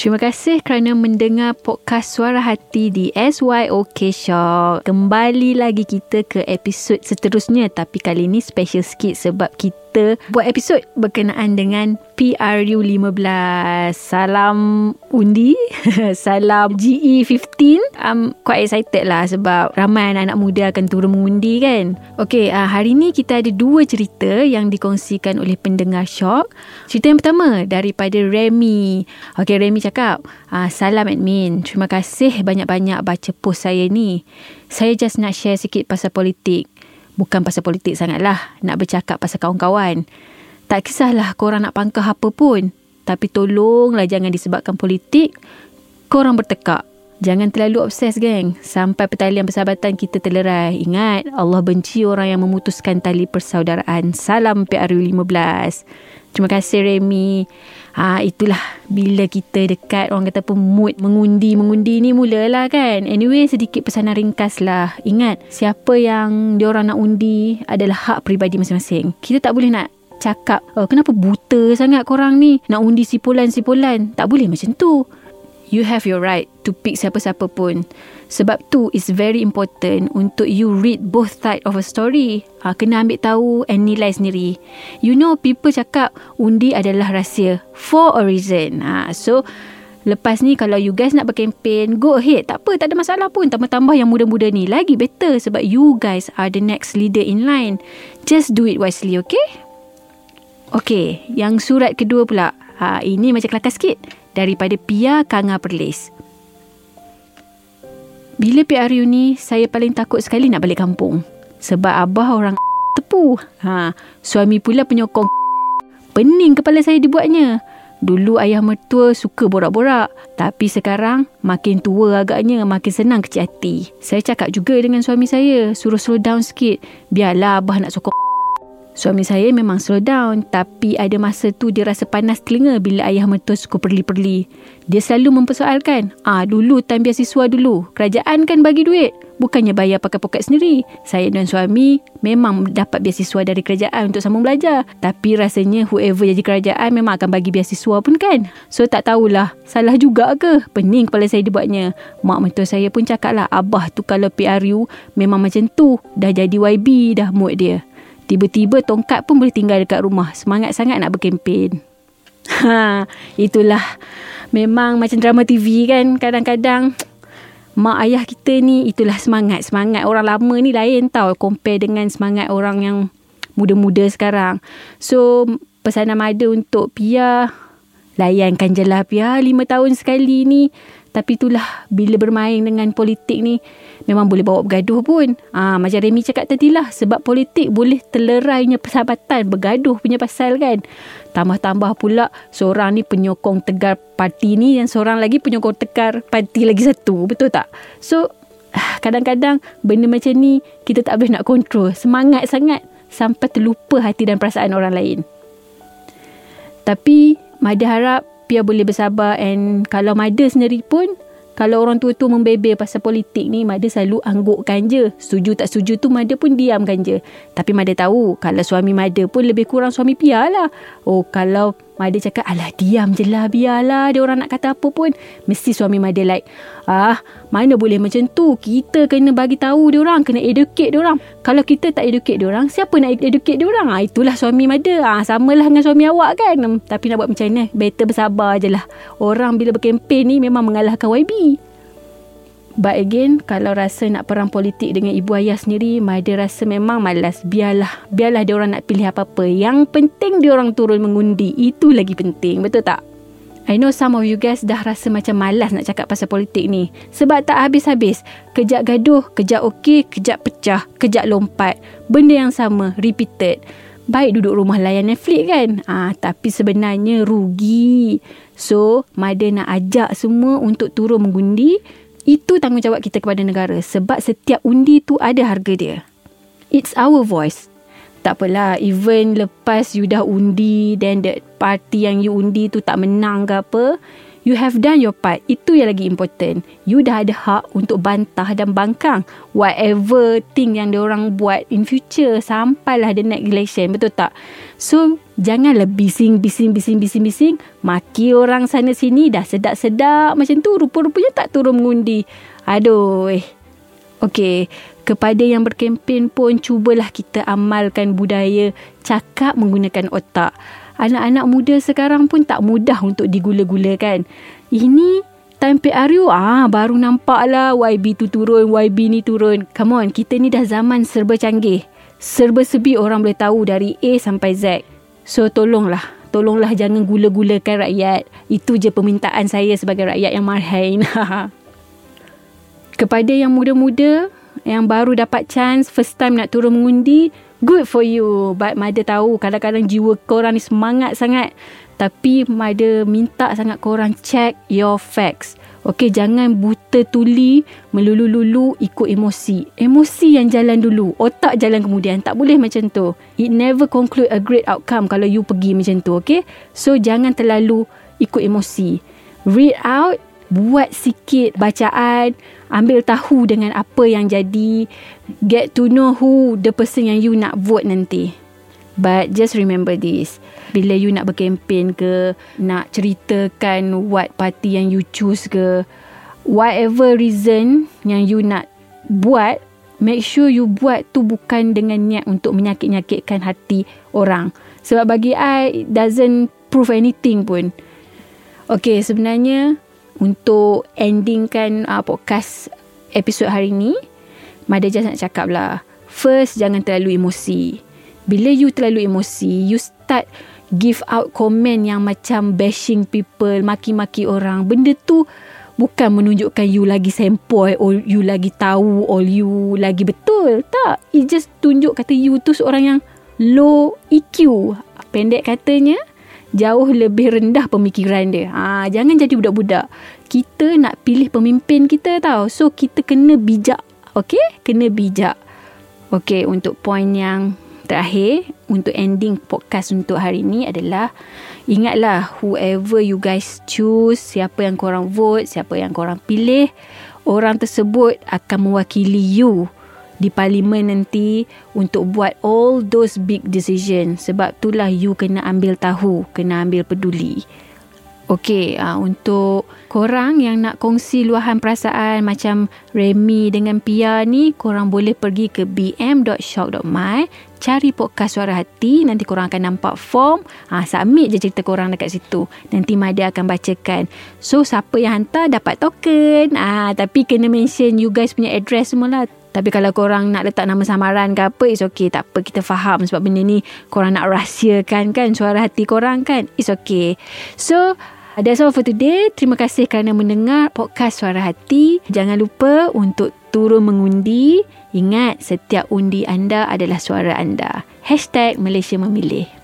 Terima kasih kerana mendengar podcast Suara Hati di SYOK Shock. Kembali lagi kita ke episod seterusnya tapi kali ini special sikit sebab kita buat episod berkenaan dengan PRU 15. Salam undi. Salam GE15. I'm quite excited lah sebab ramai anak-anak muda akan turun mengundi kan. Okay, uh, hari ni kita ada dua cerita yang dikongsikan oleh pendengar Shock. Cerita yang pertama daripada Remy. Okay, Remy cakap, uh, Salam admin. Terima kasih banyak-banyak baca post saya ni. Saya just nak share sikit pasal politik. Bukan pasal politik sangatlah. Nak bercakap pasal kawan-kawan. Tak kisahlah korang nak pangkah apa pun. Tapi tolonglah jangan disebabkan politik, korang bertekak. Jangan terlalu obses geng. Sampai pertalian persahabatan kita terlerai. Ingat, Allah benci orang yang memutuskan tali persaudaraan. Salam PRU 15. Terima kasih Remy. Ha, itulah bila kita dekat orang kata pun mood mengundi-mengundi ni mulalah kan. Anyway sedikit pesanan ringkas lah. Ingat siapa yang diorang nak undi adalah hak peribadi masing-masing. Kita tak boleh nak cakap oh, kenapa buta sangat korang ni nak undi sipulan-sipulan tak boleh macam tu you have your right to pick siapa-siapa pun. Sebab tu is very important untuk you read both side of a story. Ha, kena ambil tahu and nilai sendiri. You know people cakap undi adalah rahsia for a reason. Ha, so Lepas ni kalau you guys nak berkempen Go ahead. Tak apa tak ada masalah pun. Tambah-tambah yang muda-muda ni Lagi better Sebab you guys are the next leader in line. Just do it wisely okay? Okey, yang surat kedua pula. Ha, ini macam kelakar sikit. Daripada Pia Kanga Perlis. Bila PRU ni, saya paling takut sekali nak balik kampung. Sebab abah orang tepu. Ha, suami pula penyokong Pening kepala saya dibuatnya. Dulu ayah mertua suka borak-borak. Tapi sekarang makin tua agaknya makin senang kecil hati. Saya cakap juga dengan suami saya. Suruh slow down sikit. Biarlah abah nak sokong Suami saya memang slow down tapi ada masa tu dia rasa panas telinga bila ayah mertua suka perli-perli. Dia selalu mempersoalkan, ah dulu time biasiswa dulu, kerajaan kan bagi duit, bukannya bayar pakai poket sendiri. Saya dan suami memang dapat biasiswa dari kerajaan untuk sambung belajar. Tapi rasanya whoever jadi kerajaan memang akan bagi biasiswa pun kan. So tak tahulah, salah juga ke? Pening kepala saya dibuatnya. Mak mertua saya pun cakap lah, abah tu kalau PRU memang macam tu. Dah jadi YB dah mood dia. Tiba-tiba tongkat pun boleh tinggal dekat rumah. Semangat sangat nak berkempen. Ha, itulah. Memang macam drama TV kan. Kadang-kadang mak ayah kita ni itulah semangat. Semangat orang lama ni lain tau. Compare dengan semangat orang yang muda-muda sekarang. So, pesanan Mada untuk Pia. Layankan je lah Pia. Lima tahun sekali ni. Tapi itulah bila bermain dengan politik ni memang boleh bawa bergaduh pun. Ah ha, macam Remy cakap tadi lah sebab politik boleh telerainya persahabatan bergaduh punya pasal kan. Tambah-tambah pula seorang ni penyokong tegar parti ni dan seorang lagi penyokong tegar parti lagi satu. Betul tak? So kadang-kadang benda macam ni kita tak boleh nak kontrol. Semangat sangat sampai terlupa hati dan perasaan orang lain. Tapi Mada harap Pia boleh bersabar and kalau Mada sendiri pun kalau orang tua tu membebel pasal politik ni, Mada selalu anggukkan je. Setuju tak setuju tu, Mada pun diamkan je. Tapi Mada tahu, kalau suami Mada pun lebih kurang suami Pia lah. Oh, kalau Mada cakap, alah diam je lah, biarlah. Dia orang nak kata apa pun. Mesti suami Mada like, ah, mana boleh macam tu. Kita kena bagi tahu dia orang, kena educate dia orang. Kalau kita tak educate dia orang, siapa nak educate dia orang? Ah, itulah suami Mada. Ah, samalah dengan suami awak kan. Tapi nak buat macam ni, better bersabar je lah. Orang bila berkempen ni memang mengalahkan YB. But again, kalau rasa nak perang politik dengan ibu ayah sendiri, Maida rasa memang malas. Biarlah, biarlah dia orang nak pilih apa-apa. Yang penting dia orang turun mengundi. Itu lagi penting. Betul tak? I know some of you guys dah rasa macam malas nak cakap pasal politik ni. Sebab tak habis-habis. Kejap gaduh, kejap okey, kejap pecah, kejap lompat. Benda yang sama, repeated. baik duduk rumah layan Netflix kan. Ah, tapi sebenarnya rugi. So, Mada nak ajak semua untuk turun mengundi. Itu tanggungjawab kita kepada negara. Sebab setiap undi tu ada harga dia. It's our voice. Tak apalah, even lepas you dah undi, then the party yang you undi tu tak menang ke apa, You have done your part. Itu yang lagi important. You dah ada hak untuk bantah dan bangkang whatever thing yang orang buat in future sampailah the next election. Betul tak? So, janganlah bising, bising, bising, bising, bising. Maki orang sana sini dah sedap-sedap macam tu. Rupa-rupanya tak turun mengundi. Aduh. Eh. Okay. Kepada yang berkempen pun cubalah kita amalkan budaya cakap menggunakan otak anak-anak muda sekarang pun tak mudah untuk digula-gulakan. Ini time PRU ah baru nampak lah YB tu turun, YB ni turun. Come on, kita ni dah zaman serba canggih. Serba sebi orang boleh tahu dari A sampai Z. So tolonglah, tolonglah jangan gula-gulakan rakyat. Itu je permintaan saya sebagai rakyat yang marhain. Kepada yang muda-muda yang baru dapat chance first time nak turun mengundi, good for you. But Mother tahu kadang-kadang jiwa korang ni semangat sangat. Tapi Mother minta sangat korang check your facts. Okay, jangan buta tuli, melulu-lulu ikut emosi. Emosi yang jalan dulu, otak jalan kemudian. Tak boleh macam tu. It never conclude a great outcome kalau you pergi macam tu, okay? So, jangan terlalu ikut emosi. Read out, buat sikit bacaan, ambil tahu dengan apa yang jadi, get to know who the person yang you nak vote nanti. But just remember this. Bila you nak berkempen ke, nak ceritakan what party yang you choose ke, whatever reason yang you nak buat, make sure you buat tu bukan dengan niat untuk menyakit-nyakitkan hati orang. Sebab bagi I, it doesn't prove anything pun. Okay, sebenarnya untuk endingkan uh, podcast episod hari ni, Mada just nak cakap lah. First, jangan terlalu emosi. Bila you terlalu emosi, you start give out comment yang macam bashing people, maki-maki orang. Benda tu bukan menunjukkan you lagi sempoi, or you lagi tahu, or you lagi betul. Tak. It just tunjuk kata you tu seorang yang low EQ. Pendek katanya, jauh lebih rendah pemikiran dia. Ha, jangan jadi budak-budak. Kita nak pilih pemimpin kita tau. So, kita kena bijak. Okay? Kena bijak. Okay, untuk poin yang terakhir, untuk ending podcast untuk hari ni adalah ingatlah whoever you guys choose, siapa yang korang vote, siapa yang korang pilih, orang tersebut akan mewakili you di parlimen nanti untuk buat all those big decision sebab itulah you kena ambil tahu kena ambil peduli Okey, uh, untuk korang yang nak kongsi luahan perasaan macam Remy dengan Pia ni, korang boleh pergi ke bm.shock.my, cari podcast suara hati, nanti korang akan nampak form, uh, submit je cerita korang dekat situ. Nanti Madia akan bacakan. So, siapa yang hantar dapat token. Uh, tapi kena mention you guys punya address semua lah. Tapi kalau korang nak letak nama samaran ke apa, it's okay. Tak apa, kita faham sebab benda ni korang nak rahsiakan kan suara hati korang kan. It's okay. So, that's all for today. Terima kasih kerana mendengar podcast Suara Hati. Jangan lupa untuk turun mengundi. Ingat, setiap undi anda adalah suara anda. Hashtag Malaysia Memilih.